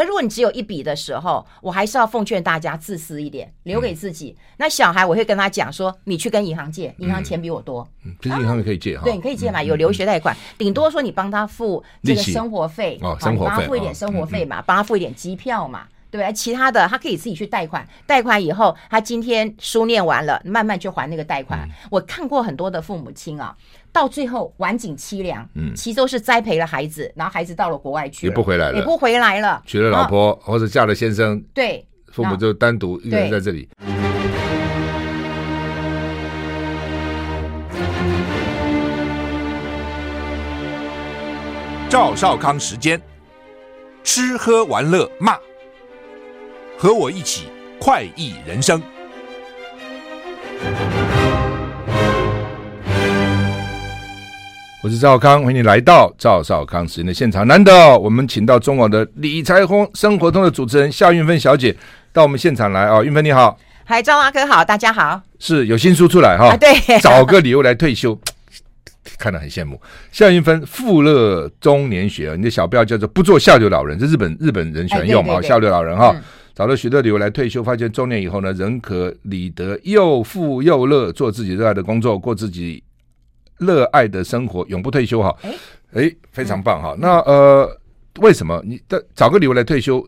可如果你只有一笔的时候，我还是要奉劝大家自私一点，留给自己。嗯、那小孩我会跟他讲说，你去跟银行借，银行钱比我多。嗯，其实银行也可以借哈。对，你可以借嘛，有留学贷款，顶多说你帮他付这个生活费哦，生活费，帮他付一点生活费嘛，帮他付一点机票嘛。对吧？其他的他可以自己去贷款，贷款以后他今天书念完了，慢慢去还那个贷款。嗯、我看过很多的父母亲啊，到最后晚景凄凉，嗯，其实都是栽培了孩子，然后孩子到了国外去了，也不回来了，也不回来了，娶了老婆或者嫁了先生，对，父母就单独一个人在这里。赵少康时间。吃喝玩乐骂，和我一起快意人生。我是赵少康，欢迎你来到赵少康时间的现场。难得我们请到中广的理财通生活通的主持人夏韵芬小姐到我们现场来啊，韵芬你好，嗨，赵大哥好，大家好，是有新书出来哈，啊、对，找个理由来退休。看得很羡慕，夏韵芬富乐中年学，你的小标叫做“不做下流老人”，这日本日本人喜欢用嘛？下流老人哈，找了许多理由来退休，发现中年以后呢，仍可理得又富又乐，做自己热爱的工作，过自己热爱的生活，永不退休哈。哎，非常棒哈。那呃，为什么你的找个理由来退休？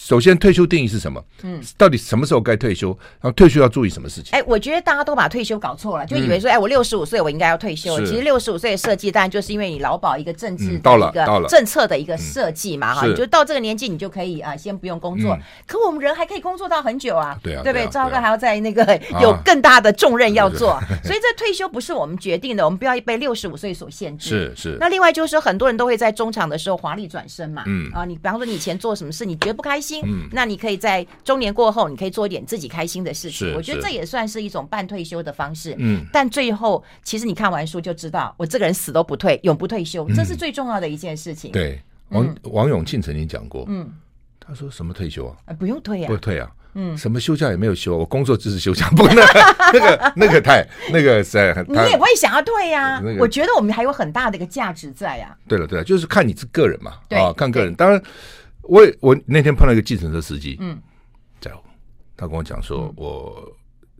首先，退休定义是什么？嗯，到底什么时候该退休？然后退休要注意什么事情？哎，我觉得大家都把退休搞错了，就以为说，哎，我六十五岁我应该要退休。其实六十五岁的设计，当然就是因为你劳保一个政治到了到了政策的一个设计嘛，哈，你就到这个年纪你就可以啊，先不用工作。可我们人还可以工作到很久啊，对啊，对不对？赵哥还要在那个 有更大的重任要做，所以这退休不是我们决定的，我们不要被六十五岁所限制。是是。那另外就是说，很多人都会在中场的时候华丽转身嘛，嗯啊，你比方说你以前做什么事，你绝不开心，嗯，那。你可以在中年过后，你可以做一点自己开心的事情。我觉得这也算是一种半退休的方式。嗯，但最后其实你看完书就知道，我这个人死都不退，永不退休，这是最重要的一件事情。对，王王永庆曾经讲过，嗯，他说什么退休啊？不用退啊，不退啊，嗯，什么休假也没有休，我工作只是休假，不那那个那个太那个在，你也不会想要退呀。我觉得我们还有很大的一个价值在呀。对了对了，就是看你是个人嘛，啊，看个人，当然。我我那天碰到一个计程车司机，嗯，在乎，他跟我讲说，我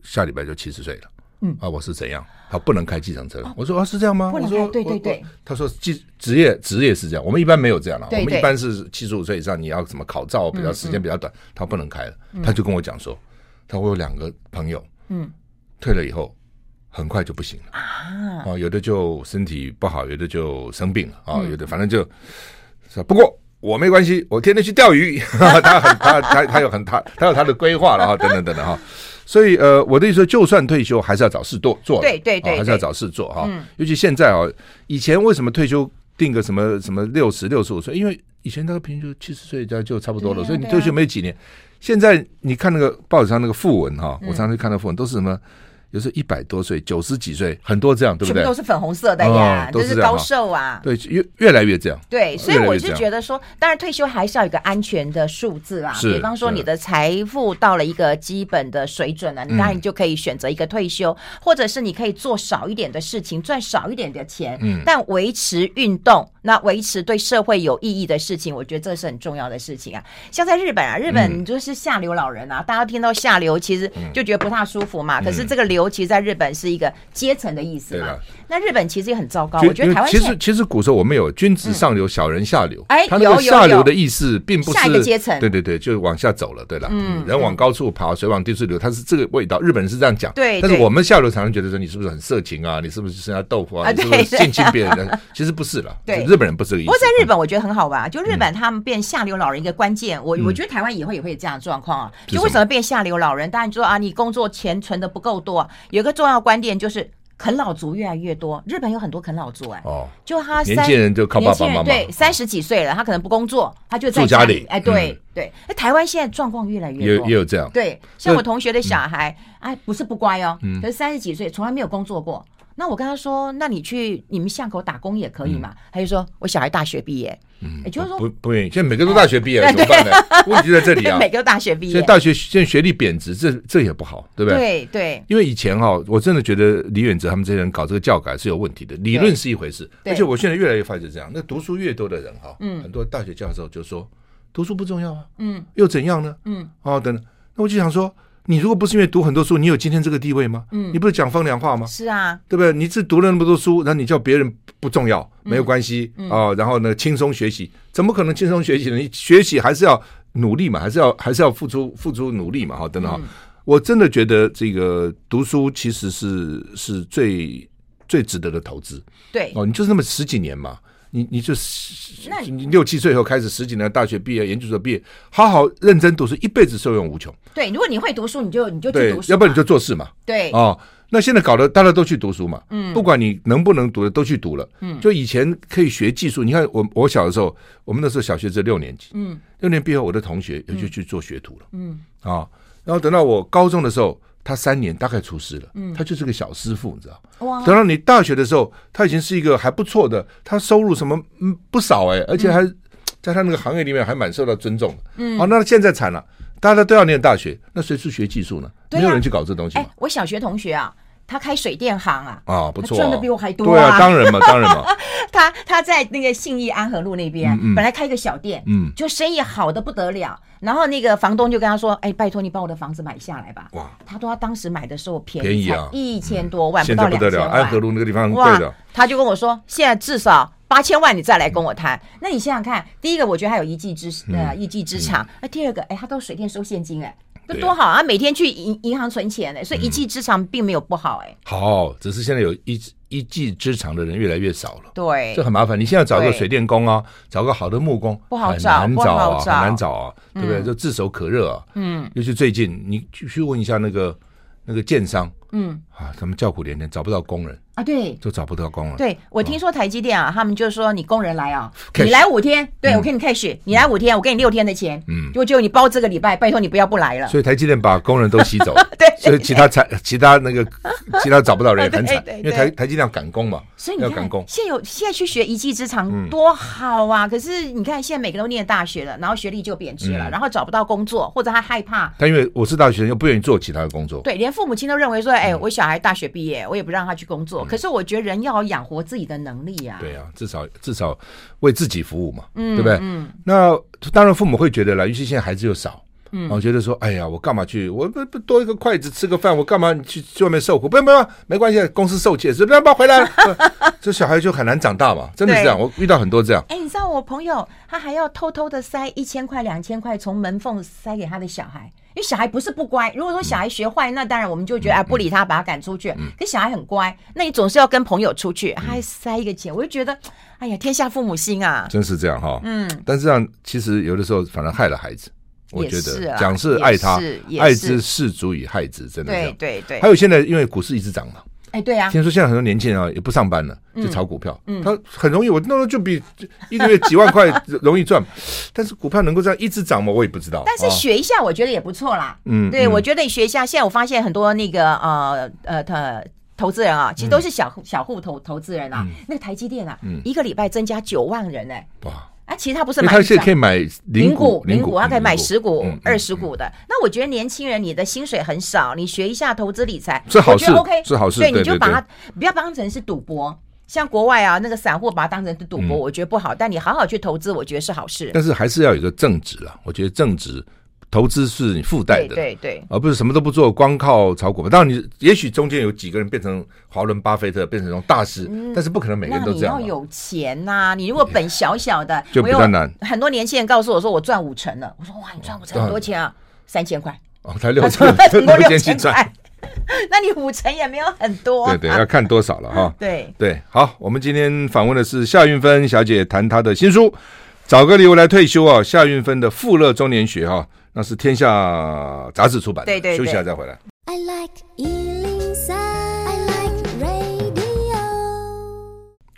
下礼拜就七十岁了，嗯啊，我是怎样？他不能开计程车了。我说啊，是这样吗？不能开，对对对。他说，职职业职业是这样，我们一般没有这样了。我们一般是七十五岁以上，你要什么考照比较时间比较短，他不能开了。他就跟我讲说，他会有两个朋友，嗯，退了以后很快就不行了啊，有的就身体不好，有的就生病了啊，有的反正就是不过。我没关系，我天天去钓鱼。他很他他他有很他他有他的规划了哈，等等等等哈。所以呃，我的意思说，就算退休，还是要找事做做。对对对，还是要找事做哈。尤其现在啊，以前为什么退休定个什么什么六十六十五岁？因为以前那个平均就七十岁就就差不多了，所以你退休没几年。现在你看那个报纸上那个副文哈，我常常看到副文都是什么？有时候一百多岁、九十几岁，很多这样，对不对？全部都是粉红色的呀，都是高寿啊。对，越越来越这样。对，所以我是觉得说，当然退休还是要有一个安全的数字啦。比方说，你的财富到了一个基本的水准了，你当然你就可以选择一个退休，或者是你可以做少一点的事情，赚少一点的钱，嗯但维持运动，那维持对社会有意义的事情，我觉得这是很重要的事情啊。像在日本啊，日本就是下流老人啊，大家听到下流，其实就觉得不太舒服嘛。可是这个流。尤其在日本是一个阶层的意思嘛？那日本其实也很糟糕。我觉得台湾其实其实古时候我们有君子上流，小人下流。哎，他那个下流的意思并不是下一个阶层。对对对，就往下走了。对了，嗯，人往高处爬，水往低处流，它是这个味道。日本人是这样讲。对。但是我们下流常常觉得说，你是不是很色情啊？你是不是吃人家豆腐啊？你是不是性侵别人的？其实不是了。对，日本人不是这个意思。不过在日本，我觉得很好玩。就日本他们变下流老人一个关键，我我觉得台湾以后也会有这样的状况啊。就为什么变下流老人？当然就说啊，你工作钱存的不够多，有个重要。观点就是啃老族越来越多，日本有很多啃老族哎，哦，就他年轻人就靠爸爸妈妈，对，三十几岁了，他可能不工作，他就在家里，哎，对对，那台湾现在状况越来越多，也有这样，对，像我同学的小孩，哎，不是不乖哦，可是三十几岁从来没有工作过。那我跟他说，那你去你们巷口打工也可以嘛？他就说我小孩大学毕业，嗯，也就是说不不愿意。现在每个都大学毕业了，怎么办呢？问题就在这里啊，每个都大学毕业，所以大学现在学历贬值，这这也不好，对不对？对对。因为以前哈，我真的觉得李远哲他们这些人搞这个教改是有问题的，理论是一回事，而且我现在越来越发觉这样，那读书越多的人哈，嗯，很多大学教授就说。读书不重要啊，嗯，又怎样呢？嗯，哦，等等，那我就想说，你如果不是因为读很多书，你有今天这个地位吗？嗯，你不是讲风凉话吗？是啊，对不对？你是读了那么多书，然后你叫别人不重要，没有关系哦，然后呢，轻松学习，怎么可能轻松学习呢？你学习还是要努力嘛，还是要还是要付出付出努力嘛，哈，等等哈。我真的觉得这个读书其实是是最最值得的投资。对哦，你就是那么十几年嘛，你你就那你六七岁以后开始十几年大学毕业、研究所毕业，好好认真读书，一辈子受用无穷。对，如果你会读书，你就你就去读书，要不然你就做事嘛。对哦，那现在搞得大家都去读书嘛，嗯，不管你能不能读的都去读了，嗯，就以前可以学技术，你看我我小的时候，我们那时候小学只有六年级，嗯，六年毕业后，我的同学也就去做学徒了，嗯，啊、哦。然后等到我高中的时候，他三年大概出师了，嗯，他就是个小师傅，你知道？哇！等到你大学的时候，他已经是一个还不错的，他收入什么嗯不少哎，而且还在他那个行业里面还蛮受到尊重的，嗯。好，那现在惨了，大家都要念大学，那谁去学技术呢？没有人去搞这东西。哎，我小学同学啊。他开水电行啊，啊不错，赚的比我还多。对啊，当然嘛，当然嘛。他他在那个信义安和路那边，本来开一个小店，嗯，就生意好的不得了。然后那个房东就跟他说：“哎，拜托你把我的房子买下来吧。”哇，他说他当时买的时候便宜，便宜啊，一千多万，不到两千万。安和路那个地方贵的。他就跟我说：“现在至少八千万，你再来跟我谈。”那你想想看，第一个我觉得他有一技之呃一技之长，那第二个，哎，他到水电收现金，哎。这多好啊！每天去银银行存钱呢，所以一技之长并没有不好哎。好，只是现在有一一技之长的人越来越少了。对，这很麻烦。你现在找个水电工啊，找个好的木工不好找，很难找啊，很难找啊，嗯、对不对？就炙手可热啊。嗯，尤其最近，你去去问一下那个那个建商，嗯啊，他们叫苦连天，找不到工人。啊，对，就找不到工了。对，我听说台积电啊，他们就说你工人来啊，你来五天，对我给你 cash，你来五天，我给你六天的钱，嗯，就就你包这个礼拜，拜托你不要不来了。所以台积电把工人都吸走，对，所以其他才其他那个 其他找不到人很惨，因为台台积电要赶工嘛，所以你看要赶工。现在有现在去学一技之长多好啊！可是你看现在每个人都念大学了，然后学历就贬值了，然后找不到工作，或者他害怕。他因为我是大学生，又不愿意做其他的工作，对，连父母亲都认为说，哎，我小孩大学毕业，我也不让他去工作。可是我觉得人要。要养活自己的能力呀，对呀，至少至少为自己服务嘛，对不对？嗯，那当然父母会觉得了，尤其现在孩子又少，嗯，我觉得说，哎呀，我干嘛去？我不不多一个筷子吃个饭，我干嘛去去外面受苦？不用不用，没关系，公司受气，是不要不要回来了。这小孩就很难长大嘛，真的是这样。我遇到很多这样。哎，你知道我朋友他还要偷偷的塞一千块、两千块从门缝塞给他的小孩。因为小孩不是不乖，如果说小孩学坏，那当然我们就觉得哎，不理他，把他赶出去。可小孩很乖，那你总是要跟朋友出去，还塞一个钱，我就觉得，哎呀，天下父母心啊，真是这样哈。嗯，但是这样其实有的时候反而害了孩子。我觉得讲是爱他，爱之是足以害之，真的。对对对。还有现在因为股市一直涨嘛。哎，对啊，听说现在很多年轻人啊也不上班了，就炒股票。嗯，他很容易，我那就比 一个月几万块容易赚。但是股票能够这样一直涨吗？我也不知道。但是学一下，我觉得也不错啦。嗯，对，我觉得你学一下。现在我发现很多那个呃呃投投资人啊，其实都是小小户投投资人啊。那个台积电啊，一个礼拜增加九万人呢。哇！啊，其实他不是买，他现在可以买零股，零股，他可以买十股、二十股的。那我觉得年轻人，你的薪水很少，你学一下投资理财，是好事，OK，是好事。对，你就把它不要当成是赌博，像国外啊那个散户把它当成是赌博，我觉得不好。但你好好去投资，我觉得是好事。但是还是要有一个正直啊，我觉得正职。投资是你附带的，对对，而不是什么都不做，光靠炒股。当然，你也许中间有几个人变成华伦巴菲特，变成这种大师，但是不可能每个人都这样。那你要有钱呐！你如果本小小的，就比较难。很多年轻人告诉我说，我赚五成了。我说哇，你赚五成很多钱啊，三千块哦，才六成，六千块。那你五成也没有很多。对对，要看多少了哈。对对，好，我们今天访问的是夏运芬小姐，谈她的新书《找个理由来退休》啊，夏运芬的富乐中年学哈。那是天下杂志出版的。对对对，休息一下再回来。I like 103, I like radio。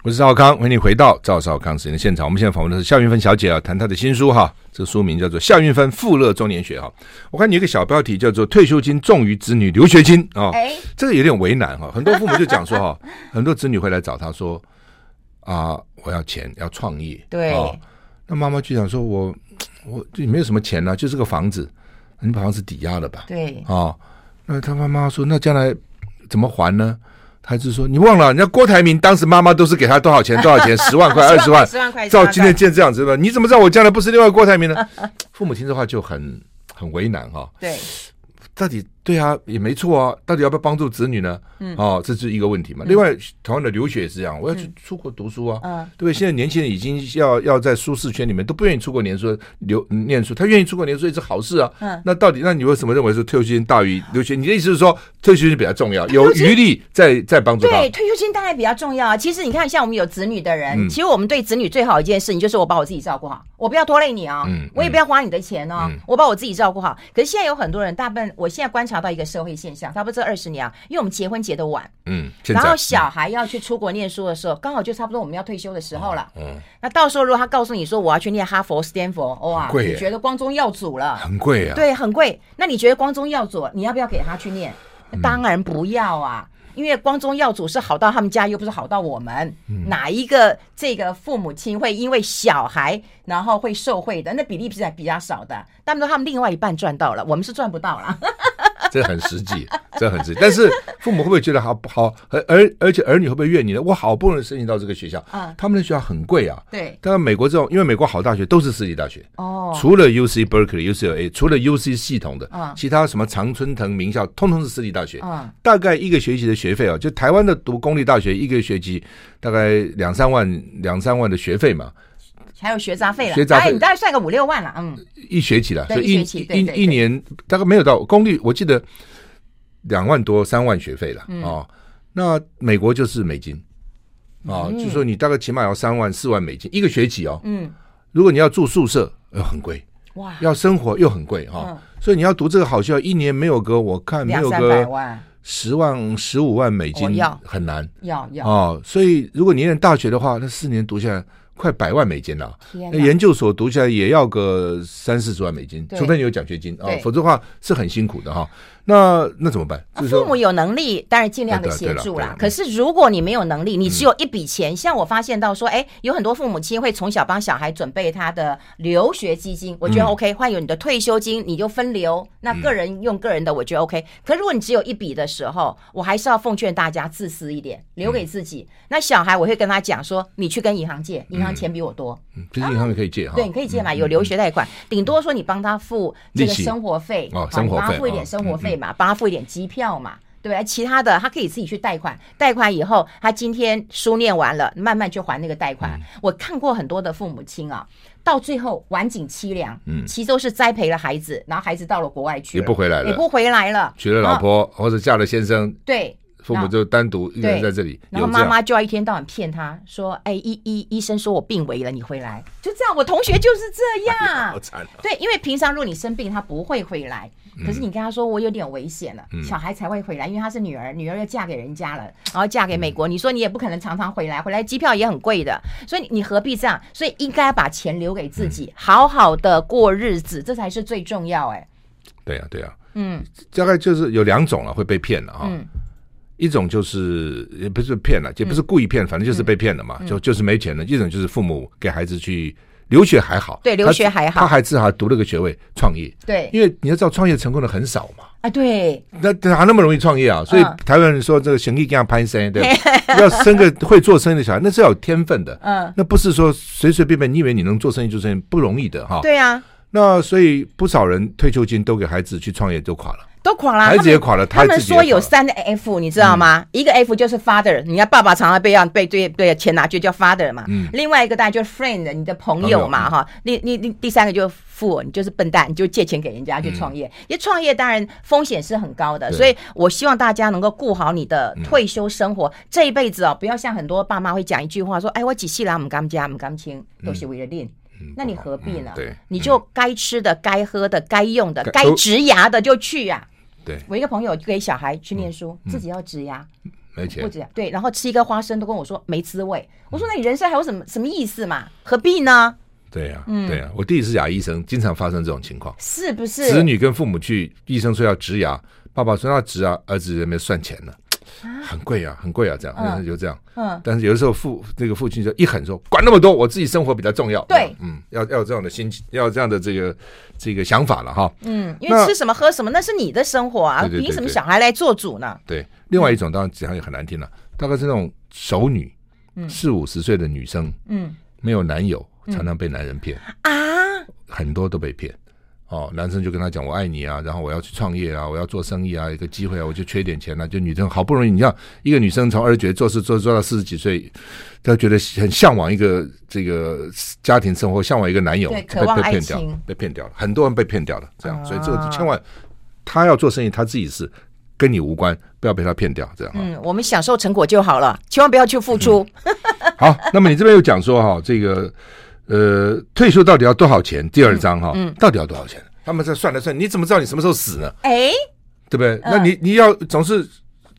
我是赵康，欢迎你回到赵少康时间的现场。我们现在访问的是夏云芬小姐啊，谈她的新书哈。这个书名叫做《夏云芬富乐中年学》哈。我看你有个小标题叫做“退休金重于子女留学金”啊，这个有点为难哈。很多父母就讲说哈，很多子女会来找他说啊，我要钱，要创业。对。那妈妈就想说我。我就没有什么钱呢、啊，就是个房子，你把房子抵押了吧？对，啊、哦，那他妈妈说，那将来怎么还呢？他就说：“你忘了，人家郭台铭当时妈妈都是给他多少钱？多少钱？十万块、二十万？十万块。照今天见这样子吧，你怎么知道我将来不是另外郭台铭呢？” 父母亲这话就很很为难哈。对。到底对啊，也没错啊。到底要不要帮助子女呢？嗯，哦，这是一个问题嘛。另外，同样的留学也是这样，我要去出国读书啊。嗯，对不对？现在年轻人已经要要在舒适圈里面都不愿意出国念书，留念书，他愿意出国念书也是好事啊。嗯，那到底，那你为什么认为是退休金大于留学？你的意思是说退休金比较重要，有余力再再帮助他？对，退休金当然比较重要啊。其实你看，像我们有子女的人，其实我们对子女最好一件事情就是我把我自己照顾好，我不要拖累你啊。嗯，我也不要花你的钱哦，我把我自己照顾好。可是现在有很多人，大部分我现在观察到一个社会现象，差不多这二十年啊，因为我们结婚结的晚，嗯，然后小孩要去出国念书的时候，刚好就差不多我们要退休的时候了，嗯，那到时候如果他告诉你说我要去念哈佛、斯坦福，哇，你觉得光宗耀祖了，很贵啊，对，很贵。那你觉得光宗耀祖，你要不要给他去念？当然不要啊，因为光宗耀祖是好到他们家，又不是好到我们。哪一个这个父母亲会因为小孩然后会受贿的？那比例是比较少的，他们说他们另外一半赚到了，我们是赚不到了。这很实际，这很实际。但是父母会不会觉得好不好？而而而且儿女会不会怨你呢？我好不容易申请到这个学校，啊，他们的学校很贵啊。对。但是美国这种，因为美国好大学都是私立大学哦，除了 U C Berkeley、U C L A，除了 U C 系统的，啊，其他什么常春藤名校，通通是私立大学。啊，大概一个学期的学费啊，就台湾的读公立大学一个学期大概两三万，两三万的学费嘛。还有学杂费了，学杂费，你大概算个五六万了，嗯，一学期了，所以一一一年大概没有到公立，我记得。两万多三万学费了啊、嗯。哦！那美国就是美金啊，哦嗯、就是说你大概起码要三万四万美金一个学期哦。嗯，如果你要住宿舍，呃很贵。哇，要生活又很贵哈，哦。嗯、所以你要读这个好学校，一年没有个我看没有个十万十五万美金很难，要要。哦。所以如果你念大学的话，那四年读下来。快百万美金了，那研究所读起来也要个三四十万美金，除非你有奖学金啊，否则的话是很辛苦的哈。那那怎么办？父母有能力，当然尽量的协助啦。可是如果你没有能力，你只有一笔钱，像我发现到说，哎，有很多父母亲会从小帮小孩准备他的留学基金，我觉得 OK。换有你的退休金，你就分流，那个人用个人的，我觉得 OK。可如果你只有一笔的时候，我还是要奉劝大家自私一点，留给自己。那小孩我会跟他讲说，你去跟银行借，银行。钱比我多，嗯，其实银行也可以借哈，对，你可以借嘛，有留学贷款，顶多说你帮他付这个生活费，哦，生活费，帮他付一点生活费嘛，帮他付一点机票嘛，对不对？其他的他可以自己去贷款，贷款以后他今天书念完了，慢慢去还那个贷款。我看过很多的父母亲啊，到最后晚景凄凉，嗯，其实都是栽培了孩子，然后孩子到了国外去，也不回来了，也不回来了，娶了老婆或者嫁了先生，对。父母就单独一个人在这里，然后妈妈就要一天到晚骗他说：“哎，医医医生说我病危了，你回来。”就这样，我同学就是这样。好惨。对，因为平常如果你生病，他不会回来。可是你跟他说我有点危险了，小孩才会回来，因为她是女儿，女儿要嫁给人家了，然后嫁给美国。你说你也不可能常常回来，回来机票也很贵的，所以你何必这样？所以应该把钱留给自己，好好的过日子，这才是最重要。哎，对呀，对呀，嗯，大概就是有两种了，会被骗了啊。一种就是也不是骗了，也不是故意骗，反正就是被骗了嘛，就就是没钱了。一种就是父母给孩子去留学还好，对，留学还好，他还至少读了个学位，创业，对，因为你要知道创业成功的很少嘛，啊，对，那哪那么容易创业啊？所以台湾人说这个行意这样攀升，对，要生个会做生意的小孩，那是要有天分的，嗯，那不是说随随便便，你以为你能做生意做生意不容易的哈，对啊，那所以不少人退休金都给孩子去创业都垮了。都垮了，孩子也垮了。他们说有三个 F，你知道吗？一个 F 就是 father，你看爸爸常常被让被对对钱拿去叫 father 嘛。另外一个当然就是 friend，你的朋友嘛哈。另另另第三个就是 fool，你就是笨蛋，你就借钱给人家去创业。因为创业当然风险是很高的，所以我希望大家能够顾好你的退休生活，这一辈子哦，不要像很多爸妈会讲一句话说：“哎，我几岁了，我们甘家，我们甘亲，都是为了练。”那你何必呢？对，你就该吃的、该喝的、该用的、该植牙的就去呀。对，我一个朋友给小孩去念书，自己要植牙，没钱，不植牙。对，然后吃一个花生都跟我说没滋味。我说那你人生还有什么什么意思嘛？何必呢？对呀，对呀。我弟弟是牙医生，经常发生这种情况，是不是？子女跟父母去，医生说要植牙，爸爸说要植牙，儿子在那边算钱了。很贵啊，很贵啊，这样，嗯就这样。嗯，但是有的时候父这个父亲就一狠说，管那么多，我自己生活比较重要。对，嗯，要要有这样的心情，要有这样的这个这个想法了哈。嗯，因为吃什么喝什么那是你的生活啊，凭什么小孩来做主呢？对，另外一种当然讲也很难听了，大概是那种熟女，四五十岁的女生，嗯，没有男友，常常被男人骗啊，很多都被骗。哦，男生就跟他讲我爱你啊，然后我要去创业啊，我要做生意啊，一个机会啊，我就缺点钱了、啊。就女生好不容易，你像一个女生从二十几岁做事做做到四十几岁，她觉得很向往一个这个家庭生活，向往一个男友，被被骗掉，被骗掉了，很多人被骗掉了。这样，啊、所以这个千万，他要做生意，他自己是跟你无关，不要被他骗掉。这样，嗯，我们享受成果就好了，千万不要去付出。嗯、好，那么你这边又讲说哈，这个。呃，退休到底要多少钱？第二章哈，嗯，到底要多少钱？他们在算来算，你怎么知道你什么时候死呢？哎，对不对？那你你要总是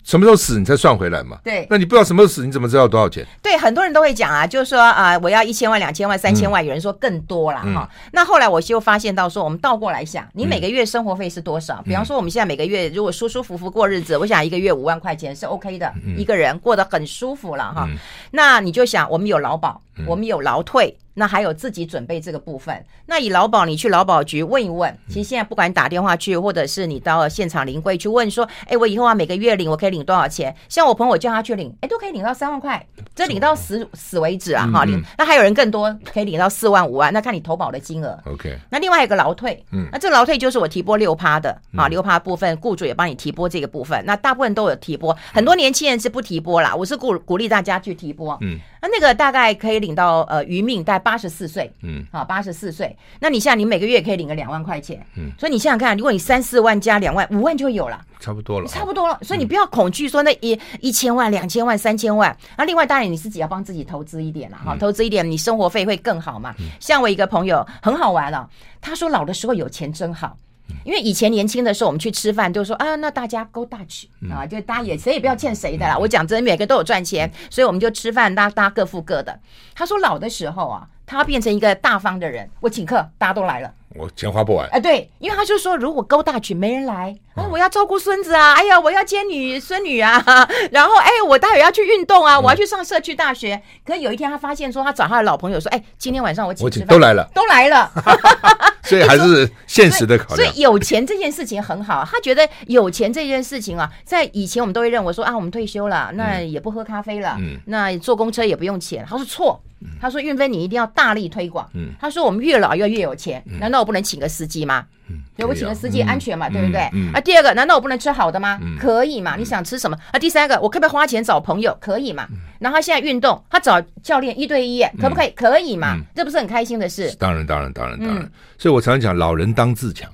什么时候死你才算回来嘛？对，那你不知道什么时候死，你怎么知道多少钱？对，很多人都会讲啊，就是说啊，我要一千万、两千万、三千万，有人说更多了哈。那后来我就发现到说，我们倒过来想，你每个月生活费是多少？比方说，我们现在每个月如果舒舒服服过日子，我想一个月五万块钱是 OK 的，一个人过得很舒服了哈。那你就想，我们有劳保，我们有劳退。那还有自己准备这个部分。那以劳保，你去劳保局问一问。其实现在不管你打电话去，或者是你到现场临柜去问说，哎，我以后啊每个月领，我可以领多少钱？像我朋友叫他去领，哎，都可以领到三万块，这领到死死为止啊！哈，领。那还有人更多，可以领到四万五万，那看你投保的金额。OK。那另外还有个劳退，嗯，那这个劳退就是我提拨六趴的啊，六趴部分，雇主也帮你提拨这个部分。那大部分都有提拨，很多年轻人是不提拨啦，我是鼓鼓励大家去提拨。嗯。那那个大概可以领到呃余命，大概八十四岁，嗯，好，八十四岁。那你现在你每个月可以领个两万块钱，嗯，所以你想想看，如果你三四万加两万，五万就有了，差不多了，差不多了。所以你不要恐惧说那一一千万、两千万、三千万。那另外当然你自己要帮自己投资一点了哈，投资一点，你生活费会更好嘛。像我一个朋友很好玩了，他说老的时候有钱真好。因为以前年轻的时候，我们去吃饭都说啊，那大家 go Dutch 啊，就大家也谁也不要欠谁的啦。我讲真，每个都有赚钱，所以我们就吃饭，大家大家各付各的。他说老的时候啊，他要变成一个大方的人，我请客，大家都来了，我钱花不完。哎，对，因为他就说，如果 go Dutch 没人来，啊，我要照顾孙子啊，哎呀，我要接女孙女啊，然后哎，我待会要去运动啊，我要去上社区大学。可是有一天他发现说，他找他的老朋友说，哎，今天晚上我请吃饭，都来了，都来了。所以还是现实的考虑。所以有钱这件事情很好，他觉得有钱这件事情啊，在以前我们都会认为说啊，我们退休了，那也不喝咖啡了，嗯，那坐公车也不用钱。他说错，他说运芬你一定要大力推广。嗯，他说我们越老要越有钱，难道我不能请个司机吗？嗯，对，我请个司机安全嘛，对不对？啊，第二个，难道我不能吃好的吗？可以嘛？你想吃什么？啊，第三个，我可不可以花钱找朋友？可以嘛？然后他现在运动，他找教练一对一，可不可以？可以嘛？这不是很开心的事？当然，当然，当然，当然。所以我常常讲，老人当自强，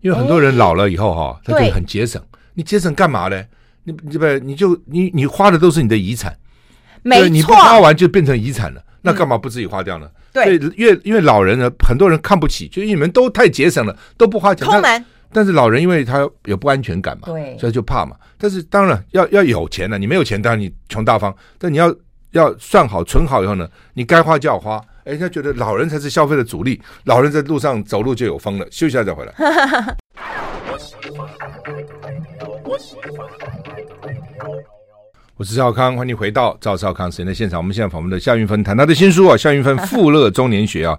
因为很多人老了以后哈，他就很节省。你节省干嘛呢？你你不你就你你花的都是你的遗产，没错，你不花完就变成遗产了，那干嘛不自己花掉呢？对，越因为老人呢，很多人看不起，就你们都太节省了，都不花钱。抠门。但是老人因为他有不安全感嘛，对，所以就怕嘛。但是当然要要有钱了，你没有钱，当然你穷大方。但你要要算好存好以后呢，你该花就要花。哎，人家觉得老人才是消费的主力，老人在路上走路就有风了，休息一下再回来。我是赵康，欢迎回到赵少康时间的现场。我们现在访问的夏云芬谈他的新书啊，夏云芬富乐中年学啊，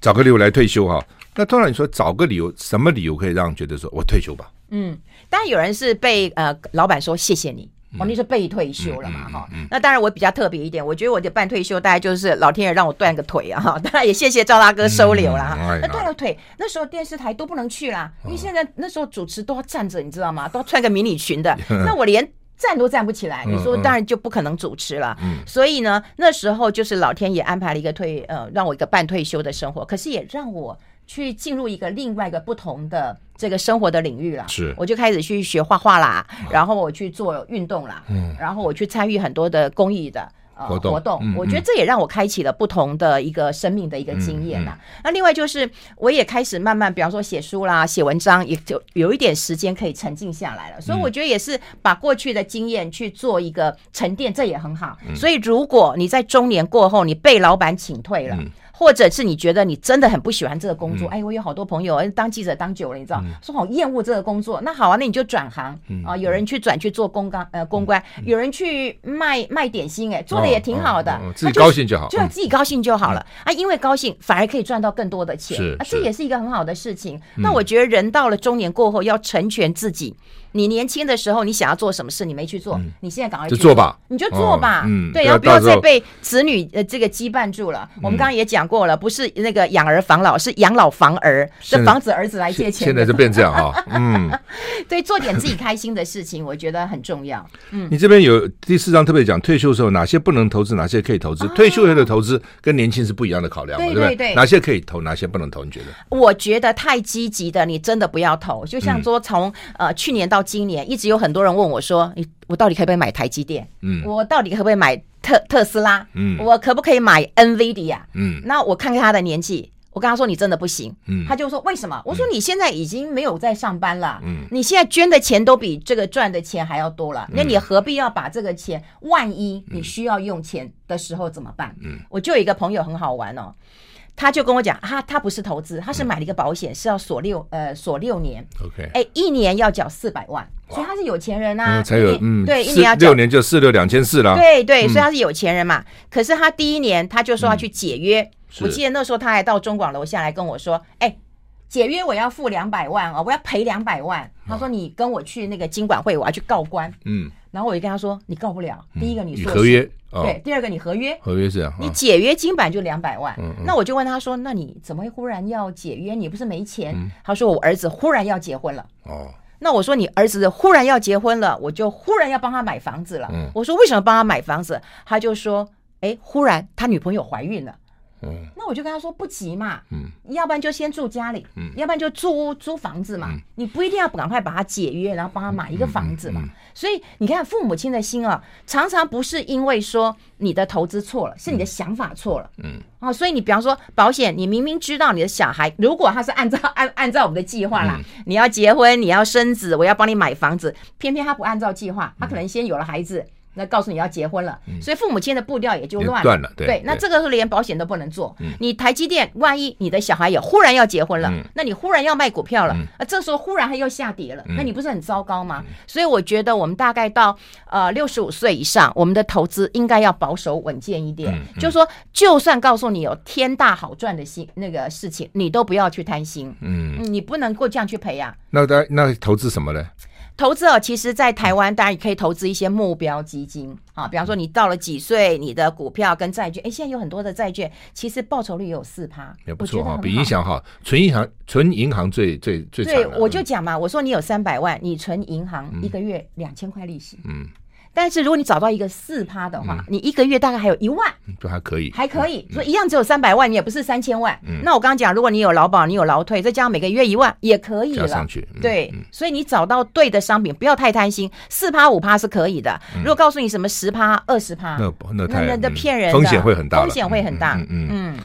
找个理由来退休哈、啊。那当然你说找个理由，什么理由可以让觉得说我退休吧？嗯，当然有人是被呃老板说谢谢你，哦，你是被退休了嘛哈。那当然我比较特别一点，我觉得我的半退休大概就是老天爷让我断个腿啊哈。当然也谢谢赵大哥收留了那断了腿，那时候电视台都不能去啦，因为现在那时候主持都要站着，你知道吗？都要穿个迷你裙的，那我连。站都站不起来，你说当然就不可能主持了。嗯，所以呢，那时候就是老天爷安排了一个退呃，让我一个半退休的生活，可是也让我去进入一个另外一个不同的这个生活的领域了。是，我就开始去学画画啦，然后我去做运动啦，嗯，然后我去参与很多的公益的。呃，活动，活动嗯、我觉得这也让我开启了不同的一个生命的一个经验呐、那另外就是，我也开始慢慢，比方说写书啦、写文章，也就有一点时间可以沉静下来了。所以我觉得也是把过去的经验去做一个沉淀，这也很好。嗯、所以如果你在中年过后，你被老板请退了。嗯或者是你觉得你真的很不喜欢这个工作，哎，我有好多朋友当记者当久了，你知道，说好厌恶这个工作，那好啊，那你就转行啊，有人去转去做公关呃公关，有人去卖卖点心，哎，做的也挺好的，自己高兴就好，就自己高兴就好了。啊，因为高兴反而可以赚到更多的钱，啊，这也是一个很好的事情。那我觉得人到了中年过后要成全自己。你年轻的时候，你想要做什么事，你没去做，你现在赶快去做吧，你就做吧，嗯，对，然后不要再被子女呃这个羁绊住了。我们刚刚也讲过了，不是那个养儿防老，是养老防儿，是防止儿子来借钱。现在就变这样哈，嗯，对，做点自己开心的事情，我觉得很重要。嗯，你这边有第四章特别讲退休的时候哪些不能投资，哪些可以投资。退休后的投资跟年轻是不一样的考量，对对对，哪些可以投，哪些不能投？你觉得？我觉得太积极的，你真的不要投。就像说从呃去年到今年，一直有很多人问我说：“你我到底可不可以买台积电？嗯，我到底可不可以买特特斯拉？嗯，我可不可以买 NVIDIA？嗯，那我看看他的年纪，我跟他说你真的不行。嗯，他就说为什么？我说你现在已经没有在上班了。嗯，你现在捐的钱都比这个赚的钱还要多了。那你何必要把这个钱？万一你需要用钱的时候怎么办？嗯，我就有一个朋友很好玩哦。”他就跟我讲，他他不是投资，他是买了一个保险，是要锁六呃锁六年。OK，哎，一年要缴四百万，所以他是有钱人呐。才有嗯，对，一年要六年就四六两千四了。对对，所以他是有钱人嘛。可是他第一年他就说要去解约，我记得那时候他还到中广楼下来跟我说，哎，解约我要付两百万哦，我要赔两百万。他说你跟我去那个经管会，我要去告官。嗯，然后我就跟他说，你告不了，第一个你说合约。对，第二个你合约，合约是你解约金本就两百万，那我就问他说，那你怎么会忽然要解约？你不是没钱？他说我儿子忽然要结婚了。哦，那我说你儿子忽然要结婚了，我就忽然要帮他买房子了。我说为什么帮他买房子？他就说，哎，忽然他女朋友怀孕了。嗯，那我就跟他说不急嘛，嗯，要不然就先住家里，嗯，要不然就租租房子嘛，你不一定要赶快把他解约，然后帮他买一个房子嘛。所以你看父母亲的心啊，常常不是因为说你的投资错了，是你的想法错了，嗯，啊，所以你比方说保险，你明明知道你的小孩如果他是按照 按按照我们的计划啦，你要结婚，你要生子，我要帮你买房子，偏偏他不按照计划，他可能先有了孩子。那告诉你要结婚了，所以父母亲的步调也就乱了。对，那这个是连保险都不能做。你台积电，万一你的小孩也忽然要结婚了，那你忽然要卖股票了，啊，这时候忽然他又下跌了，那你不是很糟糕吗？所以我觉得我们大概到呃六十五岁以上，我们的投资应该要保守稳健一点。就是说，就算告诉你有天大好赚的心那个事情，你都不要去贪心。嗯，你不能够这样去赔呀。那那那投资什么呢？投资哦，其实，在台湾当然也可以投资一些目标基金啊，比方说你到了几岁，你的股票跟债券，哎，现在有很多的债券，其实报酬率也有四趴，也不错哈，比银行好。存银行，存银行最最最对，我就讲嘛，我说你有三百万，你存银行一个月两千块利息，嗯。但是如果你找到一个四趴的话，你一个月大概还有一万，就还可以，还可以。所以一样只有三百万，你也不是三千万。那我刚刚讲，如果你有劳保，你有劳退，再加上每个月一万，也可以了。加上去，对。所以你找到对的商品，不要太贪心，四趴五趴是可以的。如果告诉你什么十趴二十趴，那那太那骗人，风险会很大，风险会很大。嗯嗯。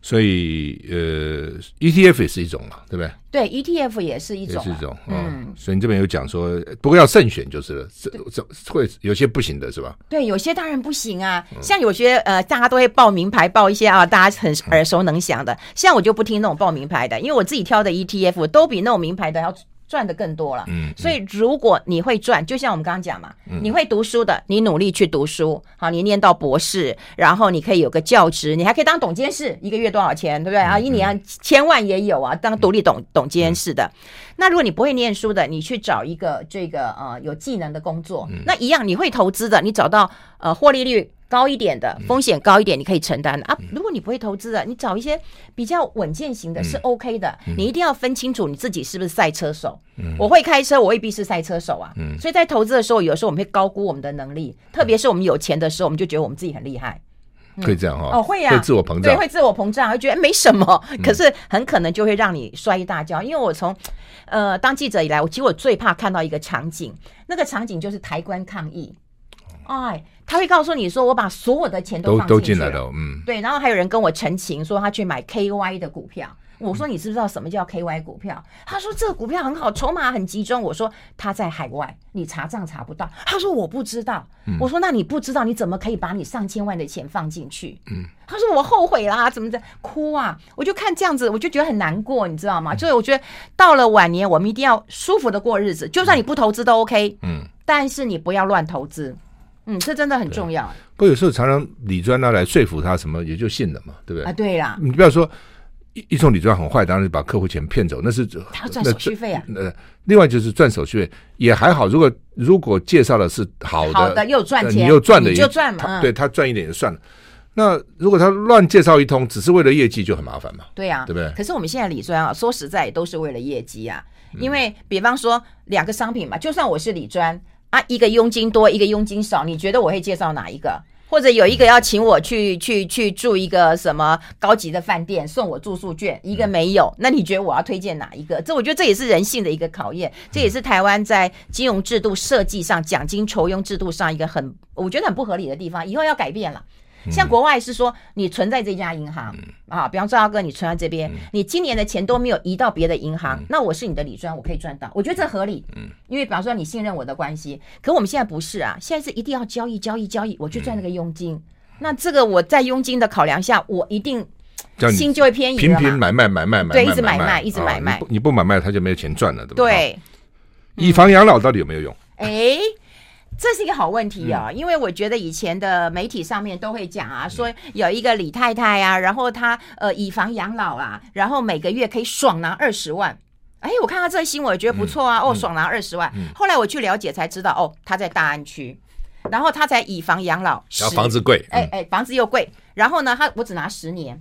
所以，呃，ETF 也是一种嘛，对不对？对，ETF 也是一种，也是一种。嗯，所以你这边有讲说，不过要慎选就是了，这这会有些不行的是吧？对，有些当然不行啊。像有些呃，大家都会报名牌，报一些啊，大家很耳熟能详的。像我就不听那种报名牌的，因为我自己挑的 ETF 都比那种名牌的要。赚的更多了，嗯，所以如果你会赚，就像我们刚刚讲嘛，你会读书的，你努力去读书，好，你念到博士，然后你可以有个教职，你还可以当董监事，一个月多少钱，对不对啊？一年千万也有啊，当独立董董监事的。那如果你不会念书的，你去找一个这个呃有技能的工作，那一样你会投资的，你找到呃获利率。高一点的风险高一点，你可以承担的啊。如果你不会投资的，你找一些比较稳健型的，是 OK 的。你一定要分清楚你自己是不是赛车手。我会开车，我未必是赛车手啊。所以在投资的时候，有时候我们会高估我们的能力，特别是我们有钱的时候，我们就觉得我们自己很厉害。可以这样哈？哦，会呀，会自我膨胀，对，会自我膨胀，会觉得没什么，可是很可能就会让你摔一大跤。因为我从呃当记者以来，我其实我最怕看到一个场景，那个场景就是抬棺抗议。哎。他会告诉你说：“我把所有的钱都放进去了，都进来了，嗯，对。然后还有人跟我陈情说，他去买 KY 的股票，我说你知不知道什么叫 KY 股票？他说这个股票很好，筹码很集中。我说他在海外，你查账查不到。他说我不知道。我说那你不知道，你怎么可以把你上千万的钱放进去？嗯，他说我后悔啦，怎么的哭啊？我就看这样子，我就觉得很难过，你知道吗？所以我觉得到了晚年，我们一定要舒服的过日子，就算你不投资都 OK。嗯，但是你不要乱投资。嗯，这真的很重要。不过有时候常常理专拿来说服他，什么也就信了嘛，对不对？啊，对啦。你不要说。一一种理专很坏，当然是把客户钱骗走，那是他要赚手续费啊。呃，另外就是赚手续费也还好。如果如果介绍的是好的，好的又赚钱，你又赚的，你就赚嘛。对他赚一点就算了。那如果他乱介绍一通，只是为了业绩，就很麻烦嘛。对呀，对不对？可是我们现在理专啊，说实在都是为了业绩啊。因为比方说两个商品嘛，就算我是理专啊，一个佣金多，一个佣金少，你觉得我会介绍哪一个？或者有一个要请我去去去住一个什么高级的饭店，送我住宿券，一个没有，那你觉得我要推荐哪一个？这我觉得这也是人性的一个考验，这也是台湾在金融制度设计上奖金酬庸制度上一个很我觉得很不合理的地方，以后要改变了。像国外是说，你存在这家银行啊，比方说阿哥，你存在这边，你今年的钱都没有移到别的银行，那我是你的理专，我可以赚到，我觉得这合理。嗯因为比方说你信任我的关系，可我们现在不是啊，现在是一定要交易交易交易，我去赚那个佣金。那这个我在佣金的考量下，我一定心就会偏移了。频频买卖买卖买卖，对，一直买卖一直买卖，你不买卖他就没有钱赚了，对不对？对，以房养老到底有没有用？哎。这是一个好问题啊，因为我觉得以前的媒体上面都会讲啊，说有一个李太太啊，然后她呃以房养老啊，然后每个月可以爽拿二十万。哎，我看到这个新闻，我觉得不错啊，哦，爽拿二十万。后来我去了解才知道，哦，她在大安区，然后她才以房养老，然后房子贵，哎哎，房子又贵，然后呢，她我只拿十年。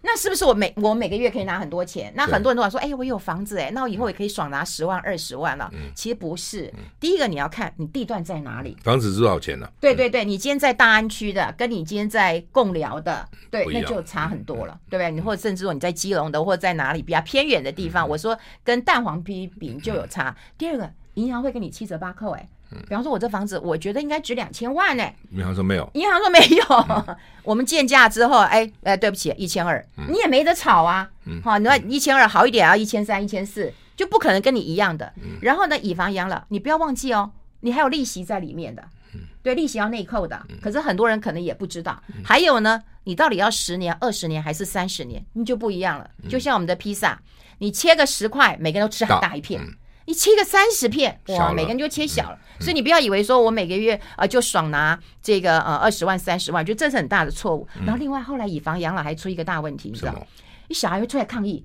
那是不是我每我每个月可以拿很多钱？那很多人都想说，哎，我有房子哎，那我以后也可以爽拿十万二十万了。其实不是，第一个你要看你地段在哪里，房子是多少钱呢？对对对，你今天在大安区的，跟你今天在贡寮的，对，那就差很多了，对不对？你或者甚至说你在基隆的，或者在哪里比较偏远的地方，我说跟蛋黄比比就有差。第二个，银行会给你七折八扣，哎。比方说，我这房子，我觉得应该值两千万呢。银行说没有，银行说没有。我们见价之后，哎哎，对不起，一千二，你也没得吵啊。好，你说一千二好一点啊，一千三、一千四，就不可能跟你一样的。然后呢，以房养老，你不要忘记哦，你还有利息在里面的。对，利息要内扣的。可是很多人可能也不知道。还有呢，你到底要十年、二十年还是三十年，你就不一样了。就像我们的披萨，你切个十块，每个人都吃很大一片。你切个三十片，哇，每个人就切小了，所以你不要以为说我每个月啊就爽拿这个呃二十万三十万，就这是很大的错误。然后另外后来以房养老还出一个大问题，你知道？你小孩会出来抗议，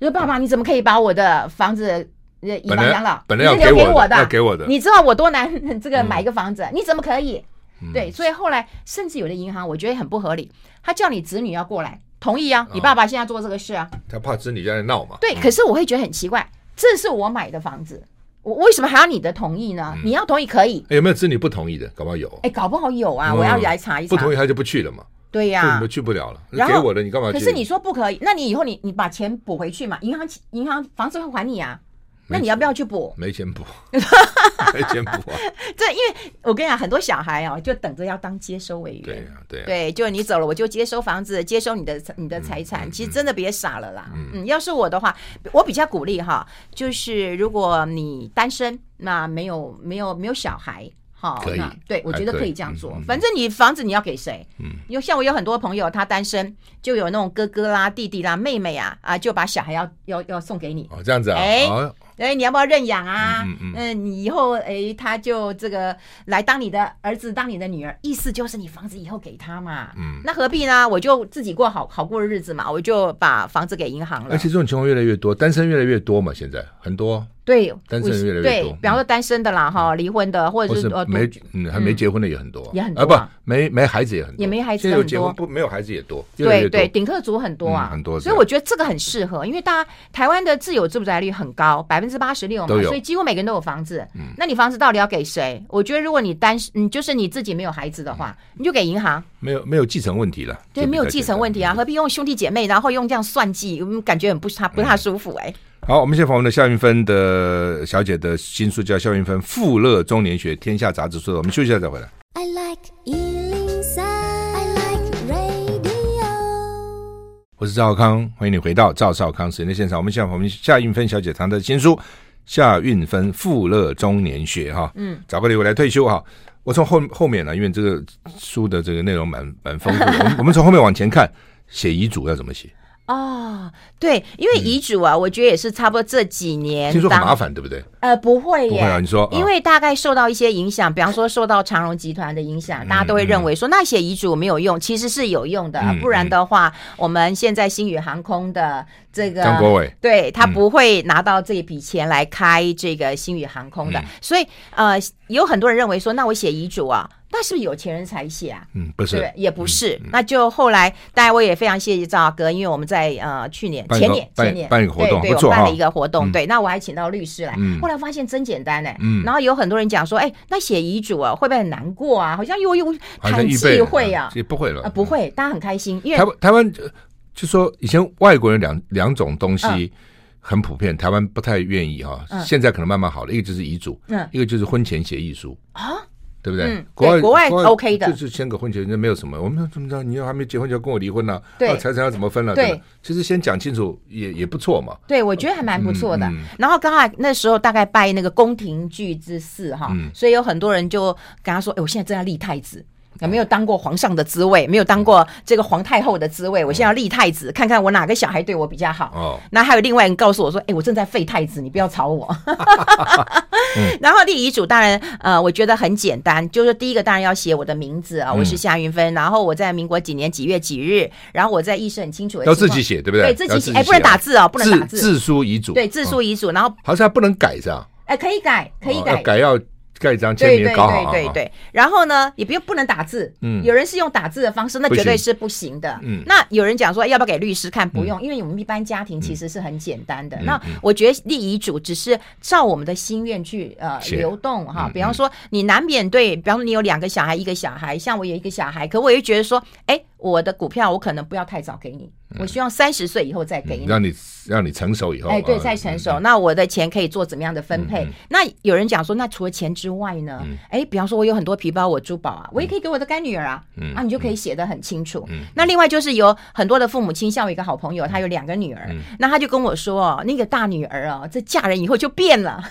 说爸爸你怎么可以把我的房子以房养老，本来要给我的，要给我的，你知道我多难 这个买一个房子，你怎么可以？对，所以后来甚至有的银行我觉得很不合理，他叫你子女要过来同意啊，你爸爸现在做这个事啊，他怕子女在那闹嘛。对，可是我会觉得很奇怪。这是我买的房子，我为什么还要你的同意呢？你要同意可以。有没有子女不同意的？搞不好有。哎，搞不好有啊！我要来查一查。不同意他就不去了嘛。对呀，你们去不了了。给我的，你干嘛？可是你说不可以，那你以后你你把钱补回去嘛？银行银行房子会还你啊。那你要不要去补？没钱补，没钱补啊！这因为我跟你讲，很多小孩哦，就等着要当接收委员。对啊，对啊。对，就你走了，我就接收房子，接收你的你的财产。其实真的别傻了啦。嗯，要是我的话，我比较鼓励哈，就是如果你单身，那没有没有没有小孩，好，那对我觉得可以这样做。反正你房子你要给谁？嗯，因为像我有很多朋友，他单身，就有那种哥哥啦、弟弟啦、妹妹啊，啊，就把小孩要要要送给你。哦，这样子啊。哎。哎，你要不要认养啊？嗯嗯，嗯，你以后哎，他就这个来当你的儿子，当你的女儿，意思就是你房子以后给他嘛。嗯，那何必呢？我就自己过好好过日子嘛，我就把房子给银行了。而且这种情况越来越多，单身越来越多嘛，现在很多。对，单身越来越多。比方说单身的啦，哈，离婚的，或者是呃没嗯还没结婚的也很多，也很多。啊，不，没没孩子也很多，也没孩子很多。结婚不没有孩子也多。对对，顶客族很多啊，很多。所以我觉得这个很适合，因为大家台湾的自有住宅率很高，百分之八十六嘛，所以几乎每个人都有房子。那你房子到底要给谁？我觉得如果你单身，嗯，就是你自己没有孩子的话，你就给银行。没有没有继承问题了。对，没有继承问题啊，何必用兄弟姐妹，然后用这样算计，感觉很不他不太舒服哎。好，我们现在访问的夏云芬的小姐的新书叫《夏云芬富乐中年学》，天下杂志出的。我们休息一下再回来。I like 我是赵少康，欢迎你回到赵少康时间的现场。我们现在我们夏运芬小姐谈的新书《夏运芬富乐中年学》哈，嗯，找个理由来退休哈。我从后后面呢，因为这个书的这个内容蛮蛮丰富的，我们我们从后面往前看，写遗嘱要怎么写？哦，对，因为遗嘱啊，嗯、我觉得也是差不多这几年。听说很麻烦，对不对？呃，不会耶，不会啊。你说，因为大概受到一些影响，哦、比方说受到长荣集团的影响，嗯、大家都会认为说，那写遗嘱没有用，其实是有用的。嗯、不然的话，嗯、我们现在星宇航空的这个张国伟，对他不会拿到这笔钱来开这个星宇航空的。嗯、所以，呃，有很多人认为说，那我写遗嘱啊。那是不是有钱人才写啊？嗯，不是，对，也不是。嗯嗯、那就后来，当然我也非常谢谢赵哥，因为我们在呃去年、前年、前年办一个活动，对，我办了一个活动，对。那我还请到律师来，嗯、后来发现真简单呢。嗯。然后有很多人讲说，哎，那写遗嘱啊，会不会很难过啊？好像又又很忌讳啊？也不会了啊，不会，大家很开心，因为台湾台湾就说以前外国人两两种东西很普遍，台湾不太愿意哈。现在可能慢慢好了，一个就是遗嘱，嗯，一个就是婚前协议书啊。对不对？国外国外 OK 的，就是签个婚前，那没有什么。我们怎么着？你要还没结婚就要跟我离婚了？对，财产要怎么分了？对，其实先讲清楚也也不错嘛。对，我觉得还蛮不错的。然后刚好那时候大概拜那个宫廷剧之赐哈，所以有很多人就跟他说：“哎，我现在正在立太子。”有没有当过皇上的滋味？没有当过这个皇太后的滋味。我现在要立太子，看看我哪个小孩对我比较好。哦，那还有另外人告诉我说：“哎，我正在废太子，你不要吵我。”然后立遗嘱当然，呃，我觉得很简单，就是第一个当然要写我的名字啊，我是夏云芬，然后我在民国几年几月几日，然后我在意识很清楚的，要自己写，对不对？对，自己写，哎，不能打字哦，不能打字，自书遗嘱，对，自书遗嘱，然后好像不能改是吧？哎，可以改，可以改，改要。盖章签名搞好，对对对，然后呢，也不用不能打字。嗯，有人是用打字的方式，那绝对是不行的。嗯，那有人讲说要不要给律师看？不用，因为我们一般家庭其实是很简单的。那我觉得立遗嘱只是照我们的心愿去呃流动哈。比方说，你难免对，比方说你有两个小孩，一个小孩，像我有一个小孩，可我又觉得说，哎。我的股票我可能不要太早给你，我希望三十岁以后再给你，让你让你成熟以后，哎，对，再成熟，那我的钱可以做怎么样的分配？那有人讲说，那除了钱之外呢？哎，比方说我有很多皮包，我珠宝啊，我也可以给我的干女儿啊，啊，你就可以写的很清楚。那另外就是有很多的父母亲，像我一个好朋友，他有两个女儿，那他就跟我说，哦，那个大女儿啊，这嫁人以后就变了，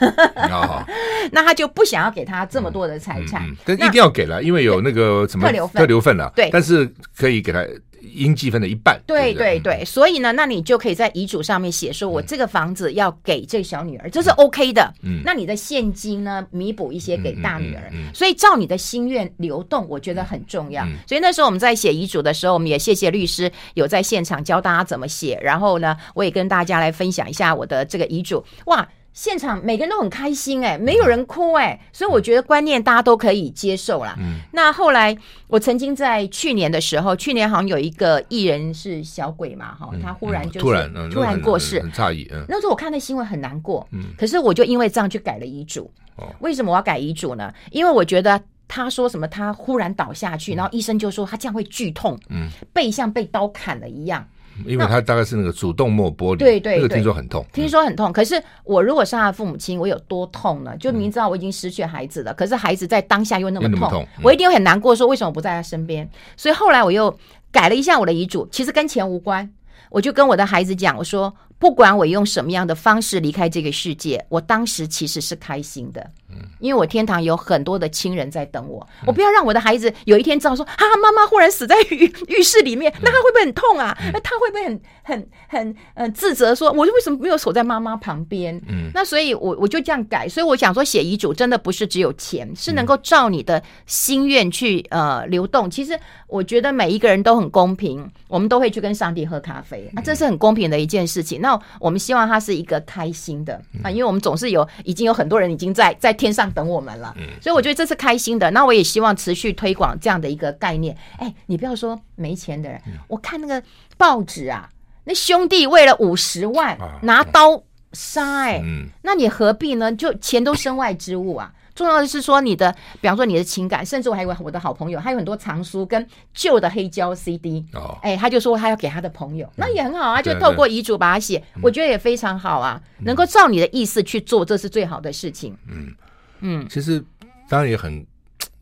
那他就不想要给她这么多的财产，但一定要给了，因为有那个什么特留份，特留份了，对，但是可以。给他应计分的一半，对对对，所以呢，那你就可以在遗嘱上面写说，我这个房子要给这小女儿，这是 OK 的。嗯，那你的现金呢，弥补一些给大女儿，所以照你的心愿流动，我觉得很重要。所以那时候我们在写遗嘱的时候，我们也谢谢律师有在现场教大家怎么写，然后呢，我也跟大家来分享一下我的这个遗嘱。哇！现场每个人都很开心哎，没有人哭哎，所以我觉得观念大家都可以接受啦。嗯，那后来我曾经在去年的时候，去年好像有一个艺人是小鬼嘛哈，他忽然就突然突然过世，很诧异。嗯，那时候我看那新闻很难过，嗯，可是我就因为这样去改了遗嘱。哦，为什么我要改遗嘱呢？因为我觉得他说什么，他忽然倒下去，然后医生就说他这样会剧痛，嗯，背像被刀砍了一样。因为他大概是那个主动脉剥离，对对，那个听说很痛，听说很痛。可是我如果是他的父母亲，我有多痛呢？就明知道我已经失去孩子了，可是孩子在当下又那么痛，我一定会很难过，说为什么不在他身边？所以后来我又改了一下我的遗嘱，其实跟钱无关，我就跟我的孩子讲，我说不管我用什么样的方式离开这个世界，我当时其实是开心的。嗯因为我天堂有很多的亲人在等我，我不要让我的孩子有一天知道说，啊，妈妈忽然死在浴 浴室里面，那他会不会很痛啊？那他会不会很很很呃自责，说我为什么没有守在妈妈旁边？嗯，那所以我我就这样改，所以我想说写遗嘱真的不是只有钱，是能够照你的心愿去呃流动。其实我觉得每一个人都很公平，我们都会去跟上帝喝咖啡，那这是很公平的一件事情。那我们希望他是一个开心的啊，因为我们总是有已经有很多人已经在在。天上等我们了，所以我觉得这是开心的。那我也希望持续推广这样的一个概念。哎，你不要说没钱的人，我看那个报纸啊，那兄弟为了五十万拿刀杀，哎，那你何必呢？就钱都身外之物啊。重要的是说你的，比方说你的情感，甚至我还有我的好朋友，他有很多藏书跟旧的黑胶 CD，哦哎，他就说他要给他的朋友，那也很好啊，就透过遗嘱把它写，我觉得也非常好啊，能够照你的意思去做，这是最好的事情。嗯。嗯，其实当然也很，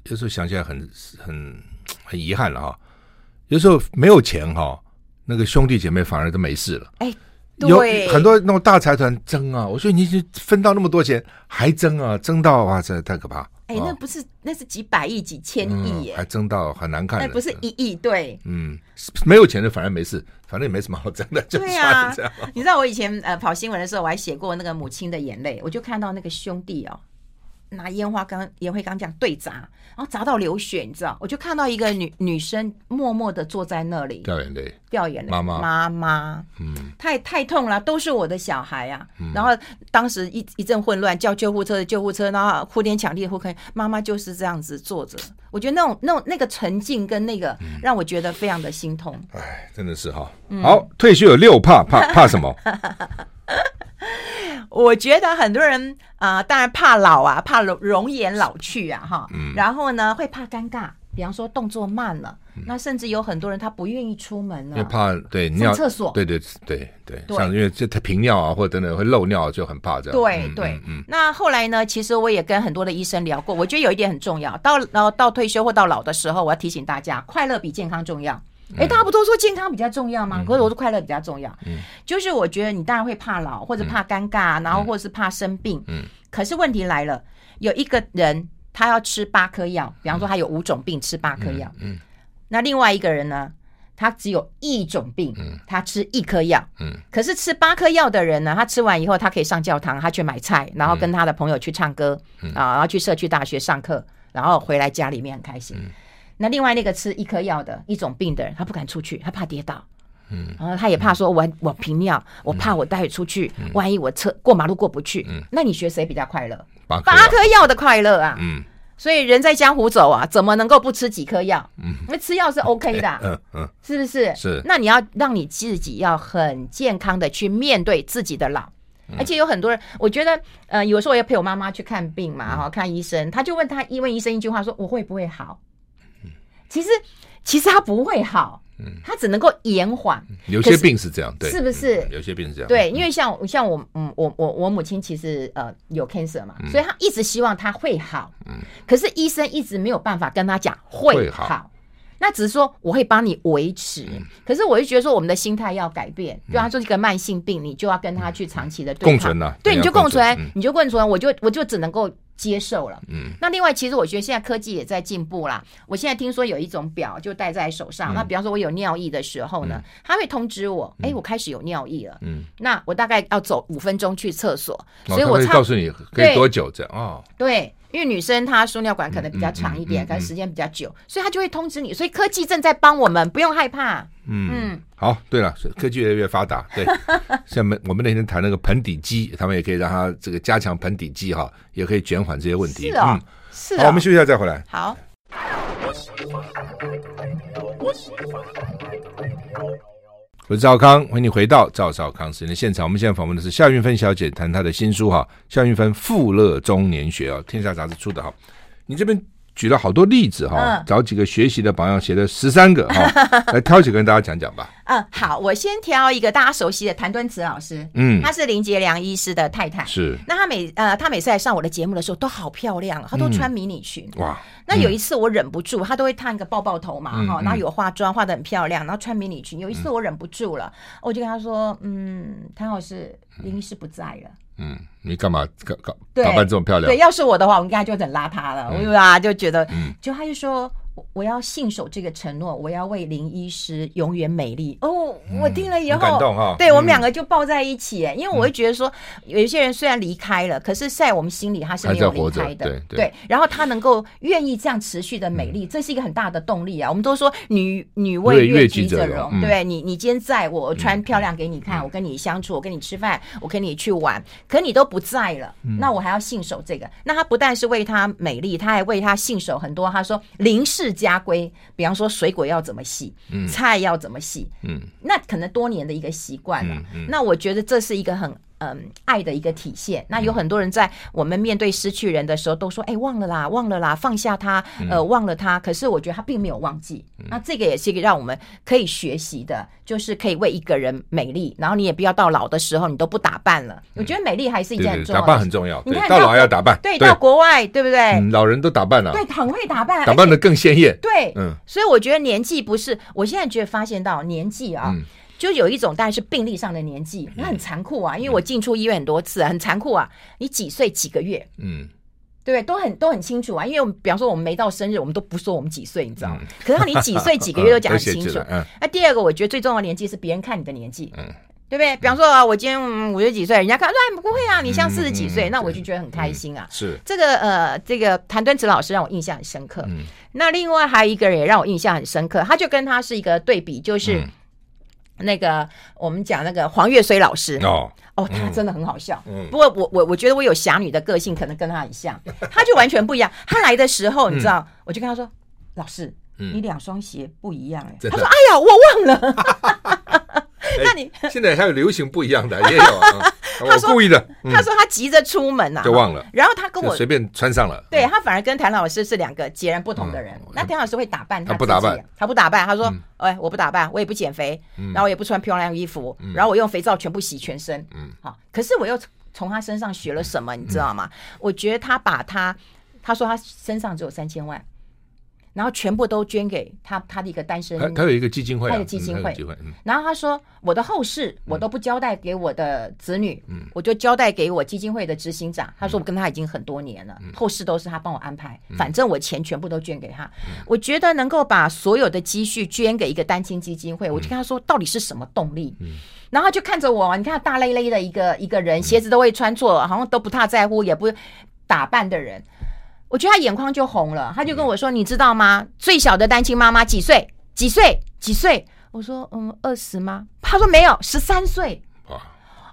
有时候想起来很很很遗憾了哈。有时候没有钱哈，那个兄弟姐妹反而都没事了。哎，有对，很多那种大财团争啊，我说你已经分到那么多钱，还争啊，争到哇，这太可怕。哎，那不是，那是几百亿、几千亿耶，还争到很难看。那不是一亿，对，嗯，没有钱的反而没事，反正也没什么好争的，就对啊，你知道我以前呃跑新闻的时候，我还写过那个母亲的眼泪，我就看到那个兄弟哦。拿烟花刚、烟灰缸这样对砸，然后砸到流血，你知道？我就看到一个女女生默默的坐在那里，掉眼泪，掉眼泪。妈妈，妈妈，嗯，太太痛了，都是我的小孩啊。嗯、然后当时一一阵混乱，叫救护车的救护车，然后哭天抢地的呼，可妈妈就是这样子坐着。我觉得那种那种那个沉静跟那个，让我觉得非常的心痛。哎、嗯，真的是哈。好，退休有六怕，怕怕什么？我觉得很多人啊、呃，当然怕老啊，怕容容颜老去啊，哈，嗯，然后呢，会怕尴尬，比方说动作慢了，嗯、那甚至有很多人他不愿意出门了，因为怕对尿厕所，对对对对，对。像因为这他频尿啊，或者等等会漏尿，就很怕这样。对、嗯、对，嗯，那后来呢，其实我也跟很多的医生聊过，我觉得有一点很重要，到然后到退休或到老的时候，我要提醒大家，快乐比健康重要。哎，大家不都说健康比较重要吗？可是我说快乐比较重要。嗯，就是我觉得你当然会怕老，或者怕尴尬，然后或者是怕生病。嗯，可是问题来了，有一个人他要吃八颗药，比方说他有五种病，吃八颗药。嗯，那另外一个人呢，他只有一种病，他吃一颗药。嗯，可是吃八颗药的人呢，他吃完以后，他可以上教堂，他去买菜，然后跟他的朋友去唱歌，啊，然后去社区大学上课，然后回来家里面很开心。那另外那个吃一颗药的一种病的人，他不敢出去，他怕跌倒，嗯，然后他也怕说我，我我频尿，我怕我待会出去，嗯、万一我车过马路过不去，嗯，那你学谁比较快乐？八颗药。的快乐啊，嗯，所以人在江湖走啊，怎么能够不吃几颗药？嗯，因为吃药是 OK 的，嗯嗯，是不是？是。那你要让你自己要很健康的去面对自己的老，嗯、而且有很多人，我觉得，呃，有时候我也陪我妈妈去看病嘛，哈、嗯，看医生，他就问他，一问医生一句话说，我会不会好？其实，其实它不会好，嗯，他只能够延缓。有些病是这样，对，是不是？有些病是这样，对，因为像像我，嗯，我我我母亲其实呃有 cancer 嘛，所以她一直希望他会好，嗯，可是医生一直没有办法跟她讲会好，那只是说我会帮你维持，可是我就觉得说我们的心态要改变，就他说一个慢性病，你就要跟他去长期的共存呐，对，你就共存，你就共存，我就我就只能够。接受了，嗯，那另外其实我觉得现在科技也在进步啦。我现在听说有一种表就戴在手上，那比方说我有尿意的时候呢，它会通知我，哎，我开始有尿意了，嗯，那我大概要走五分钟去厕所，所以我会告诉你可以多久这样哦。对，因为女生她输尿管可能比较长一点，可能时间比较久，所以她就会通知你。所以科技正在帮我们，不用害怕。嗯，好，对了，科技越来越发达，对，像我们我们那天谈那个盆底肌，他们也可以让它这个加强盆底肌哈，也可以减缓这些问题。是啊，是。好，我们休息一下再回来。好。我是赵康，欢迎你回到赵少康时间的现场。我们现在访问的是夏云芬小姐，谈她的新书哈，《夏云芬富乐中年学》啊，天下杂志出的哈。你这边。举了好多例子哈，找几个学习的榜样，写了十三个哈，来挑几个跟大家讲讲吧。嗯，好，我先挑一个大家熟悉的谭敦慈老师，嗯，她是林杰良医师的太太，是。那她每呃，她每次来上我的节目的时候都好漂亮，她都穿迷你裙，哇。那有一次我忍不住，她都会烫一个抱抱头嘛，哈，然后有化妆，化的很漂亮，然后穿迷你裙。有一次我忍不住了，我就跟她说，嗯，谭老师，林医师不在了。嗯，你干嘛搞搞打扮这么漂亮？对，要是我的话，我应该就很邋遢了，对吧？就觉得，嗯，就他就说。我要信守这个承诺，我要为林医师永远美丽。哦，我听了以后，感动哈。对，我们两个就抱在一起，因为我会觉得说，有一些人虽然离开了，可是在我们心里他是没有离开的。对，然后他能够愿意这样持续的美丽，这是一个很大的动力啊。我们都说女女为悦己者容，对，你你今天在我穿漂亮给你看，我跟你相处，我跟你吃饭，我跟你去玩，可你都不在了，那我还要信守这个。那他不但是为他美丽，他还为他信守很多。他说林氏。家规，比方说水果要怎么洗，菜要怎么洗，嗯，那可能多年的一个习惯了。那我觉得这是一个很嗯爱的一个体现。那有很多人在我们面对失去人的时候，都说：“哎，忘了啦，忘了啦，放下他，呃，忘了他。”可是我觉得他并没有忘记。那这个也是一个让我们可以学习的，就是可以为一个人美丽，然后你也不要到老的时候你都不打扮了。我觉得美丽还是一件很重要，打扮很重要。你看到老还要打扮，对，到国外对不对？老人都打扮了，对，很会打扮，打扮的更鲜艳。对，嗯，所以我觉得年纪不是，我现在觉得发现到年纪啊。就有一种当然是病历上的年纪，那很残酷啊，因为我进出医院很多次，很残酷啊。你几岁几个月，嗯，对不对？都很都很清楚啊。因为我们比方说我们没到生日，我们都不说我们几岁，你知道吗？可是你几岁几个月 都讲很清楚。那第二个，我觉得最重要的年纪是别人看你的年纪，嗯，对不对？比方说啊，我今天五十几岁，人家看说哎不会啊，你像四十几岁，那我就觉得很开心啊。是这个呃，这个谭敦慈老师让我印象很深刻。嗯，那另外还有一个人也让我印象很深刻，他就跟他是一个对比，就是。那个我们讲那个黄岳虽老师哦哦，他真的很好笑。嗯，不过我我我觉得我有侠女的个性，可能跟他很像。他就完全不一样。他来的时候，你知道，我就跟他说：“老师，你两双鞋不一样。”哎，他说：“哎呀，我忘了。” 那你 现在还有流行不一样的也有。他说故意的，他说他急着出门呐，就忘了。然后他跟我随便穿上了。对，他反而跟谭老师是两个截然不同的人。那谭老师会打扮，他不打扮，他不打扮。他说：“哎，我不打扮，我也不减肥，然后我也不穿漂亮衣服，然后我用肥皂全部洗全身。”嗯，好。可是我又从他身上学了什么，你知道吗？我觉得他把他，他说他身上只有三千万。然后全部都捐给他，他的一个单身，他有一个基金会，他的基金会。然后他说：“我的后事我都不交代给我的子女，我就交代给我基金会的执行长。”他说：“我跟他已经很多年了，后事都是他帮我安排，反正我钱全部都捐给他。我觉得能够把所有的积蓄捐给一个单亲基金会，我就跟他说到底是什么动力？然后他就看着我，你看大累累的一个一个人，鞋子都会穿错，好像都不太在乎，也不打扮的人。”我觉得他眼眶就红了，他就跟我说：“你知道吗？最小的单亲妈妈几岁？几岁？几岁？”我说：“嗯，二十吗？”他说：“没有，十三岁。”哇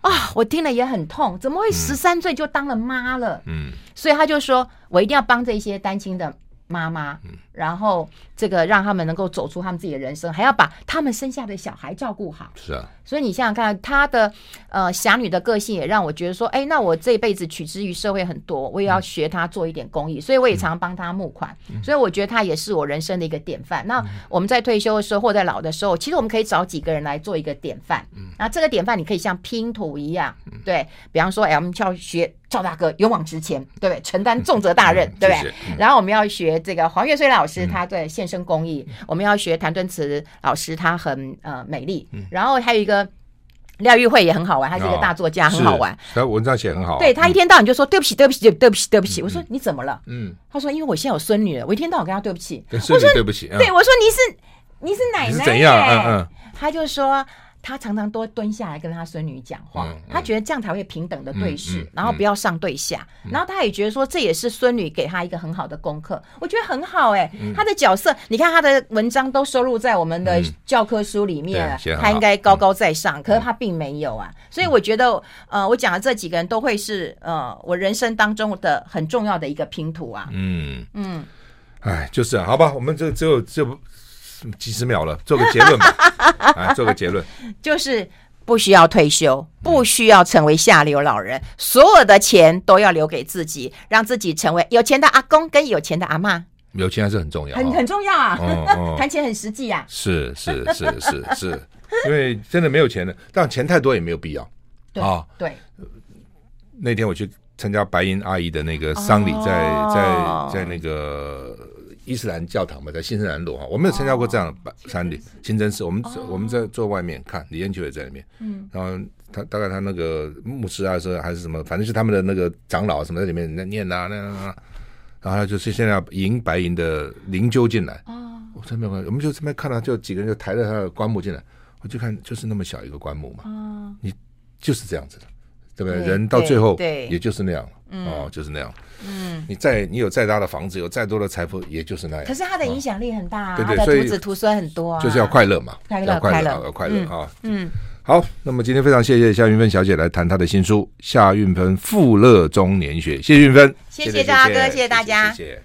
啊！我听了也很痛，怎么会十三岁就当了妈了？嗯，所以他就说：“我一定要帮这些单亲的。”妈妈，然后这个让他们能够走出他们自己的人生，还要把他们生下的小孩照顾好。是啊，所以你想想看，他的呃侠女的个性也让我觉得说，哎，那我这辈子取之于社会很多，我也要学他做一点公益，所以我也常常帮他募款。所以我觉得他也是我人生的一个典范。那我们在退休的时候或在老的时候，其实我们可以找几个人来做一个典范。嗯那这个典范你可以像拼图一样，对，比方说，哎，我们要学。赵大哥勇往直前，对不对？承担重责大任，对不对？然后我们要学这个黄越绥老师，他对献身公益；我们要学谭敦慈老师，他很呃美丽。然后还有一个廖玉慧也很好玩，他是一个大作家，很好玩。他文章写很好。对，他一天到晚就说对不起，对不起，对不起，对不起。我说你怎么了？嗯，他说因为我现在有孙女了，我一天到晚跟他对不起。我说对不起。对，我说你是你是奶奶。怎样？嗯嗯。他就说。他常常都蹲下来跟他孙女讲话，嗯嗯、他觉得这样才会平等的对视，然后不要上对下。嗯、然后他也觉得说，这也是孙女给他一个很好的功课。我觉得很好哎、他的角色，你看他的文章都收录在我们的教科书里面他应该高高在上，嗯、可是他并没有啊。所以我觉得，呃，我讲的这几个人都会是呃我人生当中的很重要的一个拼图啊。嗯嗯，哎，就是啊，好吧，我们这只有这不。几十秒了，做个结论吧。来，做个结论，就是不需要退休，不需要成为下流老人，所有的钱都要留给自己，让自己成为有钱的阿公跟有钱的阿妈。有钱还是很重要，很很重要啊！谈钱很实际啊。是是是是是，因为真的没有钱了，但钱太多也没有必要啊。对，那天我去参加白银阿姨的那个丧礼，在在在那个。伊斯兰教堂嘛，在新生南路哈，我没有参加过这样的丧礼，清真寺，我们我们在坐外面看，李彦秋也在里面，嗯，然后他大概他那个牧师啊，是还是什么，反正是他们的那个长老什么在里面在念啊那那，然后就是现在要迎白银的灵柩进来，哦，我这边看，我们就这边看到就几个人就抬着他的棺木进来，我就看就是那么小一个棺木嘛，哦，你就是这样子的，对不对？人到最后对，也就是那样，哦，就是那样。嗯，你再你有再大的房子，有再多的财富，也就是那样。可是他的影响力很大啊，他的徒子徒孙很多啊，就是要快乐嘛，快乐快乐要快乐啊。嗯，好，那么今天非常谢谢夏运芬小姐来谈她的新书《夏运芬富乐中年学》，谢谢运芬，谢谢赵大哥，谢谢大家，谢谢。